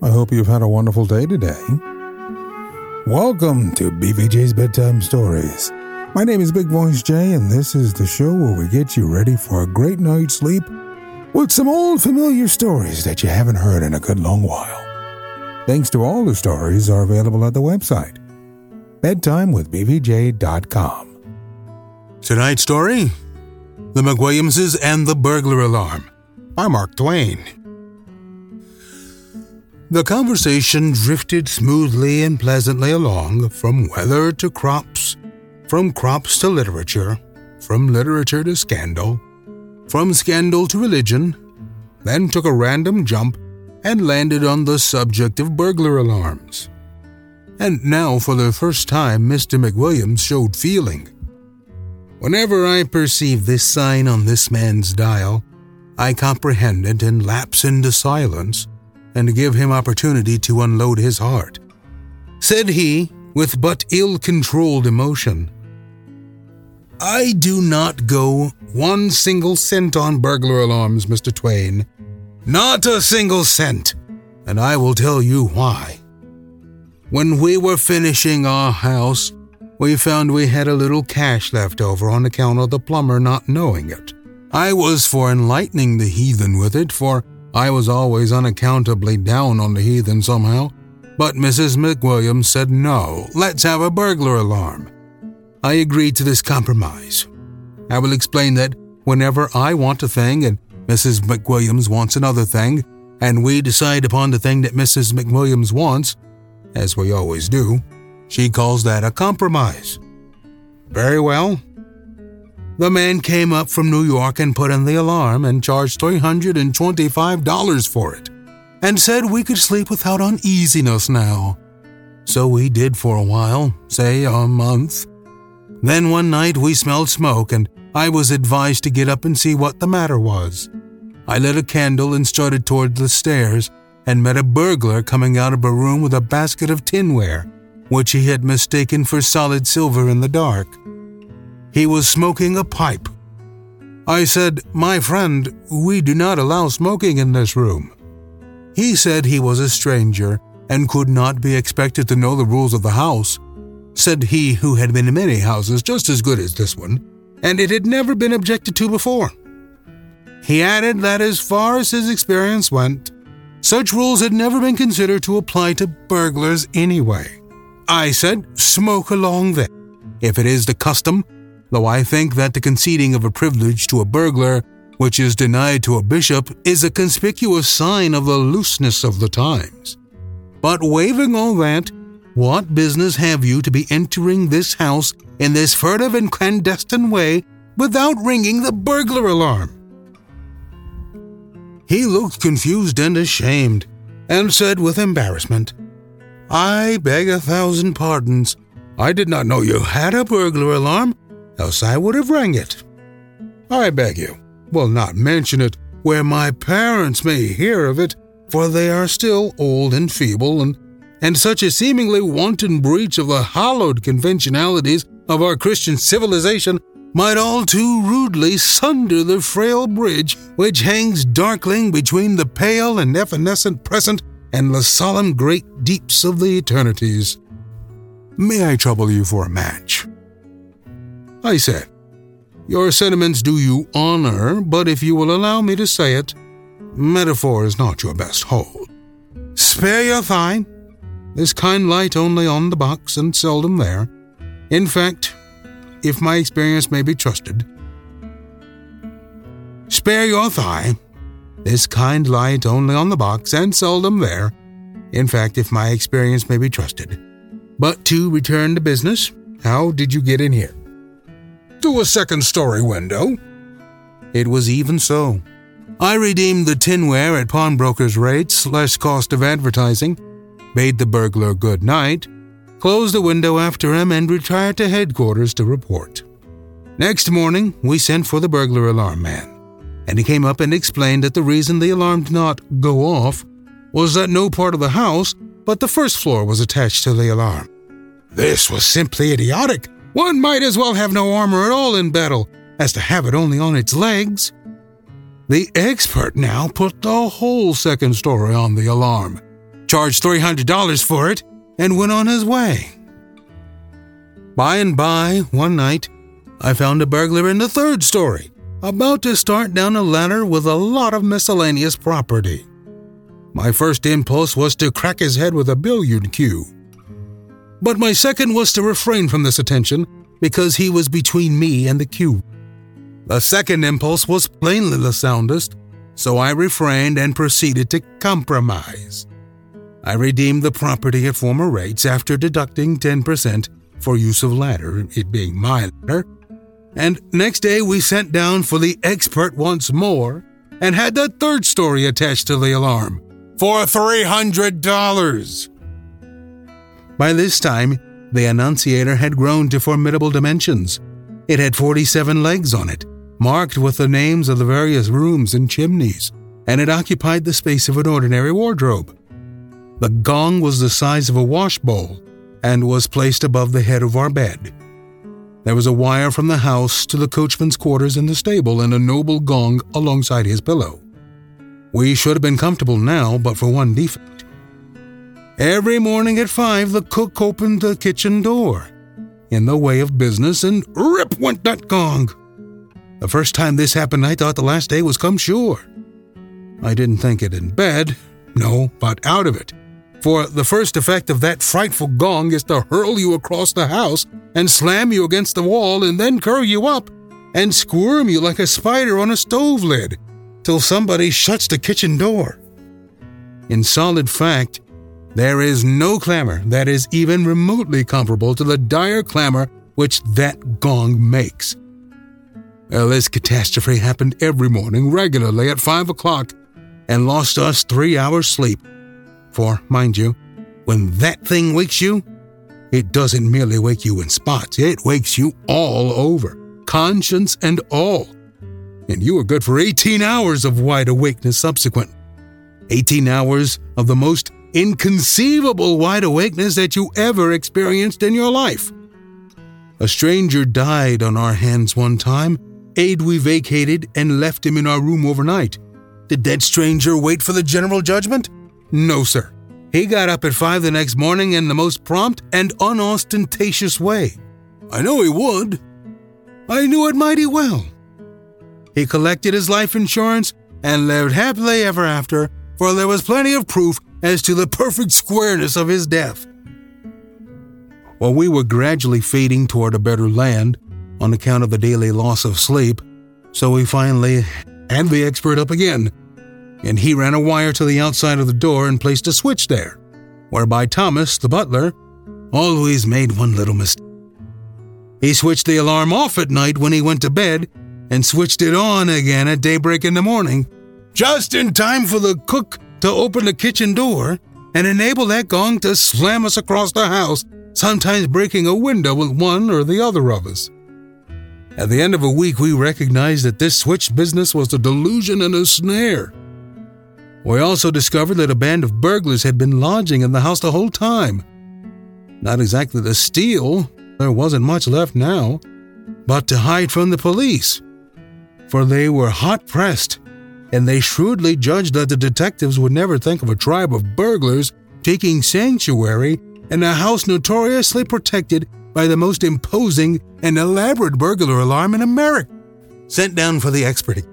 I hope you've had a wonderful day today. Welcome to BVJ's Bedtime Stories. My name is Big Voice Jay, and this is the show where we get you ready for a great night's sleep with some old familiar stories that you haven't heard in a good long while. Thanks to all the stories are available at the website bedtimewithbvj.com. Tonight's story The McWilliamses and the Burglar Alarm by Mark Twain. The conversation drifted smoothly and pleasantly along from weather to crops, from crops to literature, from literature to scandal, from scandal to religion, then took a random jump and landed on the subject of burglar alarms. And now, for the first time, Mr. McWilliams showed feeling. Whenever I perceive this sign on this man's dial, I comprehend it and lapse into silence and give him opportunity to unload his heart. Said he, with but ill controlled emotion, I do not go one single cent on burglar alarms, Mr. Twain. Not a single cent. And I will tell you why. When we were finishing our house, we found we had a little cash left over on account of the plumber not knowing it. I was for enlightening the heathen with it, for I was always unaccountably down on the heathen somehow. But Mrs. McWilliams said no, let's have a burglar alarm. I agreed to this compromise. I will explain that whenever I want a thing and Mrs. McWilliams wants another thing, and we decide upon the thing that Mrs. McWilliams wants, as we always do, she calls that a compromise. Very well. The man came up from New York and put in the alarm and charged $325 for it, and said we could sleep without uneasiness now. So we did for a while, say a month. Then one night we smelled smoke, and I was advised to get up and see what the matter was. I lit a candle and started toward the stairs and met a burglar coming out of a room with a basket of tinware, which he had mistaken for solid silver in the dark. He was smoking a pipe. I said, My friend, we do not allow smoking in this room. He said he was a stranger and could not be expected to know the rules of the house, said he who had been in many houses just as good as this one, and it had never been objected to before. He added that as far as his experience went, such rules had never been considered to apply to burglars anyway. I said, smoke along then. If it is the custom, though I think that the conceding of a privilege to a burglar, which is denied to a bishop, is a conspicuous sign of the looseness of the times. But waiving all that, what business have you to be entering this house in this furtive and clandestine way without ringing the burglar alarm? He looked confused and ashamed, and said with embarrassment, I beg a thousand pardons. I did not know you had a burglar alarm, else I would have rang it. I beg you, will not mention it where my parents may hear of it, for they are still old and feeble, and, and such a seemingly wanton breach of the hallowed conventionalities of our Christian civilization might all too rudely sunder the frail bridge which hangs darkling between the pale and evanescent present and the solemn great deeps of the eternities. May I trouble you for a match? I said, Your sentiments do you honor, but if you will allow me to say it, metaphor is not your best hold. Spare your thine. This kind light only on the box and seldom there. In fact, if my experience may be trusted. Spare your thigh. This kind light only on the box and seldom there. In fact, if my experience may be trusted. But to return to business, how did you get in here? To a second story window. It was even so. I redeemed the tinware at pawnbroker's rates, less cost of advertising, bade the burglar good night, closed the window after him, and retired to headquarters to report. Next morning, we sent for the burglar alarm man, and he came up and explained that the reason the alarm did not go off was that no part of the house but the first floor was attached to the alarm. This was simply idiotic. One might as well have no armor at all in battle as to have it only on its legs. The expert now put the whole second story on the alarm, charged $300 for it, and went on his way. By and by, one night, I found a burglar in the third story, about to start down a ladder with a lot of miscellaneous property. My first impulse was to crack his head with a billiard cue. But my second was to refrain from this attention because he was between me and the cue. The second impulse was plainly the soundest, so I refrained and proceeded to compromise. I redeemed the property at former rates after deducting 10% for use of ladder, it being my ladder, and next day we sent down for the expert once more and had the third story attached to the alarm for $300. By this time, the Annunciator had grown to formidable dimensions. It had 47 legs on it, marked with the names of the various rooms and chimneys, and it occupied the space of an ordinary wardrobe. The gong was the size of a wash bowl and was placed above the head of our bed. There was a wire from the house to the coachman's quarters in the stable and a noble gong alongside his pillow. We should have been comfortable now, but for one defect. Every morning at five, the cook opened the kitchen door in the way of business, and rip went that gong. The first time this happened, I thought the last day was come sure. I didn't think it in bed, no, but out of it. For the first effect of that frightful gong is to hurl you across the house and slam you against the wall and then curl you up and squirm you like a spider on a stove lid till somebody shuts the kitchen door. In solid fact, there is no clamor that is even remotely comparable to the dire clamor which that gong makes. Well, this catastrophe happened every morning regularly at five o'clock and lost us three hours' sleep. For, mind you, when that thing wakes you, it doesn't merely wake you in spots, it wakes you all over, conscience and all. And you are good for 18 hours of wide awakeness subsequent. 18 hours of the most inconceivable wide awakeness that you ever experienced in your life. A stranger died on our hands one time, aid we vacated and left him in our room overnight. Did that stranger wait for the general judgment? No, sir. He got up at five the next morning in the most prompt and unostentatious way. I know he would. I knew it mighty well. He collected his life insurance and lived happily ever after, for there was plenty of proof as to the perfect squareness of his death. While we were gradually fading toward a better land on account of the daily loss of sleep, so we finally had the expert up again, and he ran a wire to the outside of the door and placed a switch there, whereby Thomas, the butler, always made one little mistake. He switched the alarm off at night when he went to bed and switched it on again at daybreak in the morning, just in time for the cook to open the kitchen door and enable that gong to slam us across the house, sometimes breaking a window with one or the other of us. At the end of a week, we recognized that this switch business was a delusion and a snare. We also discovered that a band of burglars had been lodging in the house the whole time. Not exactly to steal, there wasn't much left now, but to hide from the police. For they were hot pressed and they shrewdly judged that the detectives would never think of a tribe of burglars taking sanctuary in a house notoriously protected by the most imposing and elaborate burglar alarm in America. Sent down for the expert.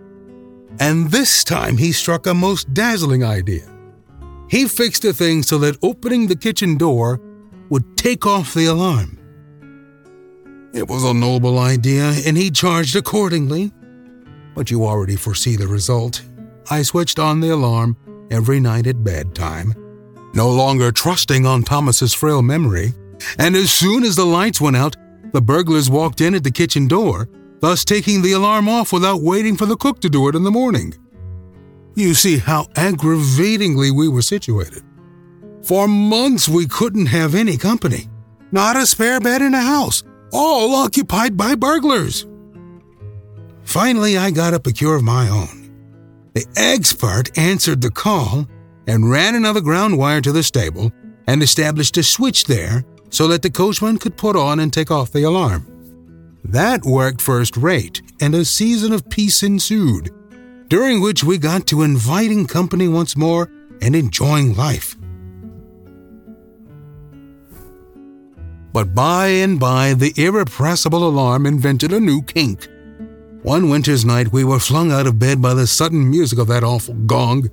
And this time he struck a most dazzling idea. He fixed the thing so that opening the kitchen door would take off the alarm. It was a noble idea, and he charged accordingly, but you already foresee the result. I switched on the alarm every night at bedtime, no longer trusting on Thomas's frail memory, and as soon as the lights went out, the burglars walked in at the kitchen door, thus taking the alarm off without waiting for the cook to do it in the morning. You see how aggravatingly we were situated. For months we couldn't have any company, not a spare bed in the house, all occupied by burglars. Finally, I got up a cure of my own. The expert answered the call and ran another ground wire to the stable and established a switch there so that the coachman could put on and take off the alarm. That worked first rate, and a season of peace ensued, during which we got to inviting company once more and enjoying life. But by and by, the irrepressible alarm invented a new kink. One winter's night, we were flung out of bed by the sudden music of that awful gong,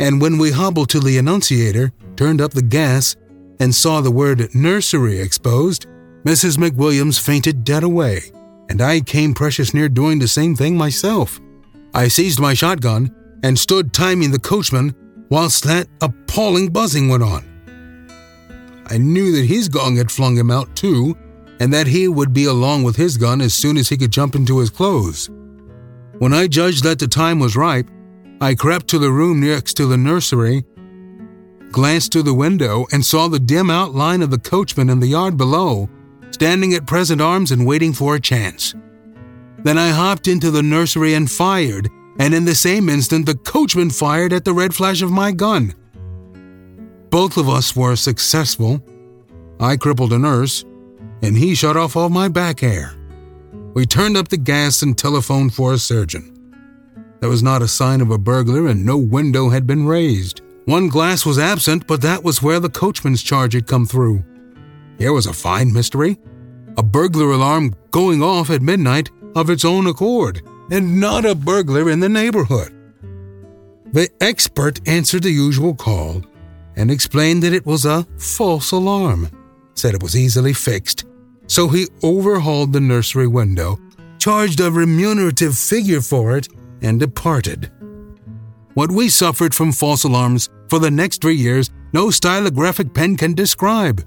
and when we hobbled to the annunciator, turned up the gas, and saw the word nursery exposed, Mrs. McWilliams fainted dead away, and I came precious near doing the same thing myself. I seized my shotgun and stood timing the coachman whilst that appalling buzzing went on. I knew that his gong had flung him out too, and that he would be along with his gun as soon as he could jump into his clothes. When I judged that the time was ripe, I crept to the room next to the nursery, glanced through the window, and saw the dim outline of the coachman in the yard below, standing at present arms and waiting for a chance. Then I hopped into the nursery and fired, and in the same instant the coachman fired at the red flash of my gun. Both of us were successful. I crippled a nurse, and he shut off all my back hair. We turned up the gas and telephoned for a surgeon. There was not a sign of a burglar, and no window had been raised. One glass was absent, but that was where the coachman's charge had come through. Here was a fine mystery. A burglar alarm going off at midnight of its own accord, and not a burglar in the neighborhood. The expert answered the usual call and explained that it was a false alarm, said it was easily fixed, so he overhauled the nursery window, charged a remunerative figure for it, and departed. What we suffered from false alarms for the next three years, no stylographic pen can describe.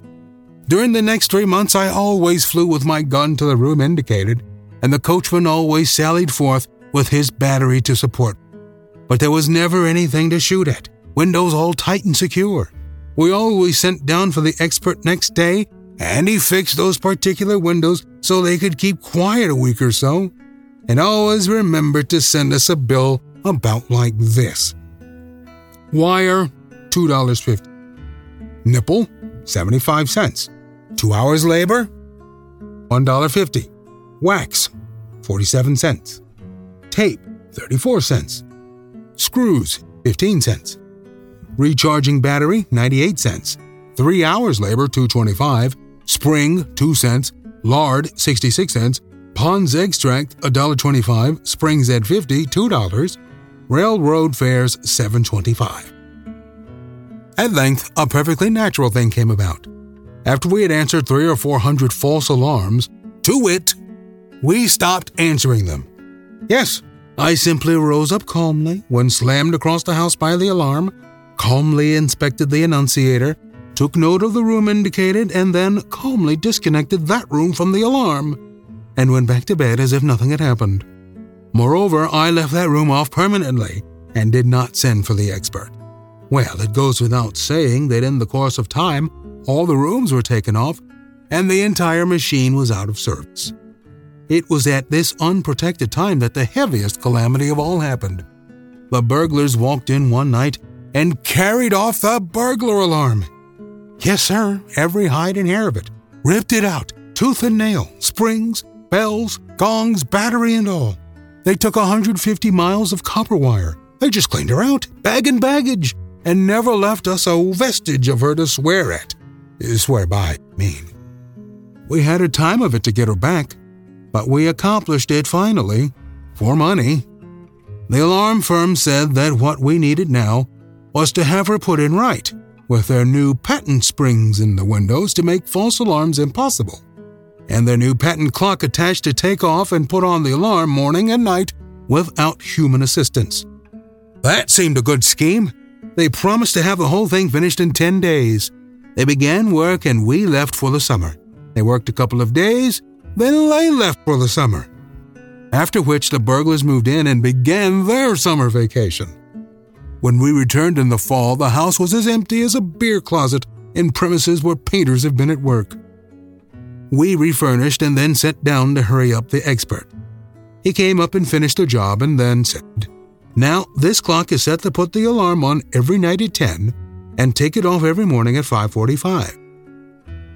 During the next three months, I always flew with my gun to the room indicated, and the coachman always sallied forth with his battery to support. But there was never anything to shoot at, windows all tight and secure. We always sent down for the expert next day and he fixed those particular windows so they could keep quiet a week or so, and always remembered to send us a bill about like this Wire, $2.50. Nipple, 75 cents. Two hours labor, $1.50. Wax, 47 cents. Tape, 34 cents. Screws, 15 cents. Recharging battery, 98 cents. Three hours labor, 225 spring 2 cents, lard 66 cents, Pond's extract $1.25, Springs at 50 $2, railroad fares 7.25. At length, a perfectly natural thing came about. After we had answered three or four hundred false alarms, to wit, we stopped answering them. Yes, I simply rose up calmly when slammed across the house by the alarm, calmly inspected the annunciator, took note of the room indicated, and then calmly disconnected that room from the alarm, and went back to bed as if nothing had happened. Moreover, I left that room off permanently and did not send for the expert. Well, it goes without saying that in the course of time, all the rooms were taken off and the entire machine was out of service. It was at this unprotected time that the heaviest calamity of all happened. The burglars walked in one night and carried off the burglar alarm. Yes, sir, every hide and hair of it. Ripped it out, tooth and nail, springs, bells, gongs, battery, and all. They took 150 miles of copper wire. They just cleaned her out, bag and baggage, and never left us a vestige of her to swear at. Eh, swear by, mean. We had a time of it to get her back, but we accomplished it finally, for money. The alarm firm said that what we needed now was to have her put in right with their new patent springs in the windows to make false alarms impossible, and their new patent clock attached to take off and put on the alarm morning and night without human assistance. That seemed a good scheme. They promised to have the whole thing finished in 10 days. They began work and we left for the summer. They worked a couple of days, then they left for the summer. After which the burglars moved in and began their summer vacation. When we returned in the fall, the house was as empty as a beer closet in premises where painters have been at work. We refurnished and then sent down to hurry up the expert. He came up and finished the job and then said, Now, this clock is set to put the alarm on every night at 10 and take it off every morning at 545.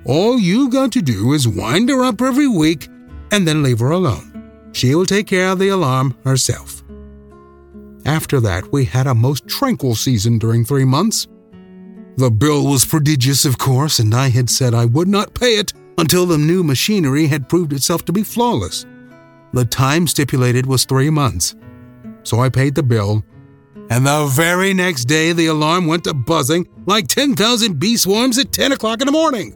All you've got to do is wind her up every week and then leave her alone. She will take care of the alarm herself. After that, we had a most tranquil season during three months. The bill was prodigious, of course, and I had said I would not pay it until the new machinery had proved itself to be flawless. The time stipulated was three months. So I paid the bill, and the very next day the alarm went to buzzing like 10,000 bee swarms at 10 o'clock in the morning.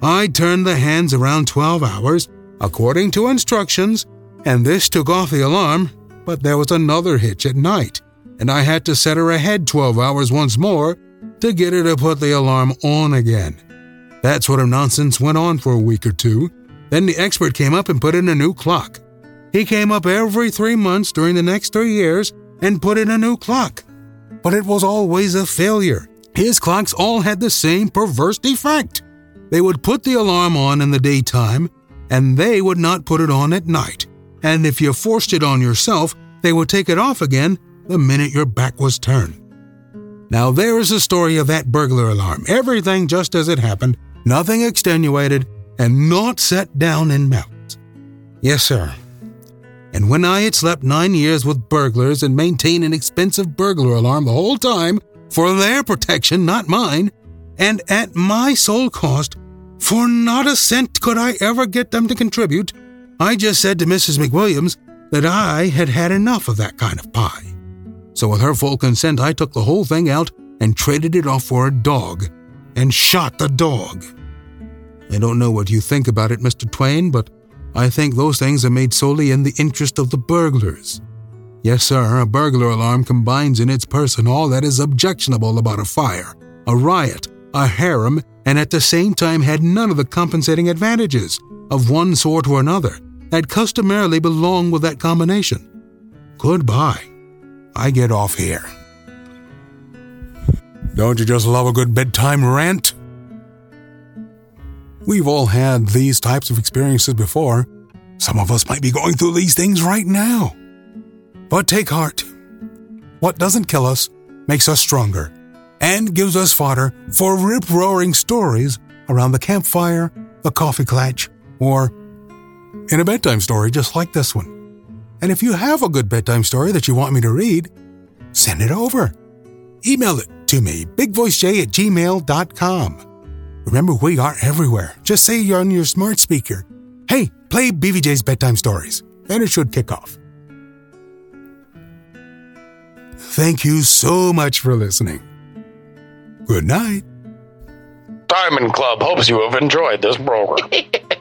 I turned the hands around 12 hours, according to instructions, and this took off the alarm, but there was another hitch at night, and I had to set her ahead 12 hours once more to get her to put the alarm on again. That sort of nonsense went on for a week or two. Then the expert came up and put in a new clock. He came up every three months during the next three years and put in a new clock. But it was always a failure. His clocks all had the same perverse defect. They would put the alarm on in the daytime, and they would not put it on at night. And if you forced it on yourself, they would take it off again the minute your back was turned. Now, there is the story of that burglar alarm. Everything just as it happened, nothing extenuated, and not set down in melts. Yes, sir. And when I had slept nine years with burglars and maintained an expensive burglar alarm the whole time, for their protection, not mine, and at my sole cost, for not a cent could I ever get them to contribute, I just said to Mrs. McWilliams that I had had enough of that kind of pie. So, with her full consent, I took the whole thing out and traded it off for a dog and shot the dog. I don't know what you think about it, Mr. Twain, but I think those things are made solely in the interest of the burglars. Yes, sir, a burglar alarm combines in its person all that is objectionable about a fire, a riot, a harem, and at the same time had none of the compensating advantages, of one sort or another, that customarily belong with that combination. Goodbye. I get off here. Don't you just love a good bedtime rant? We've all had these types of experiences before. Some of us might be going through these things right now. But take heart. What doesn't kill us makes us stronger and gives us fodder for rip roaring stories around the campfire, the coffee clutch, or in a bedtime story just like this one. And if you have a good bedtime story that you want me to read, send it over. Email it to me, bigvoicej at gmail.com. Remember, we are everywhere. Just say you're on your smart speaker. Hey, play BVJ's bedtime stories, and it should kick off. Thank you so much for listening. Good night. Diamond Club hopes you have enjoyed this program.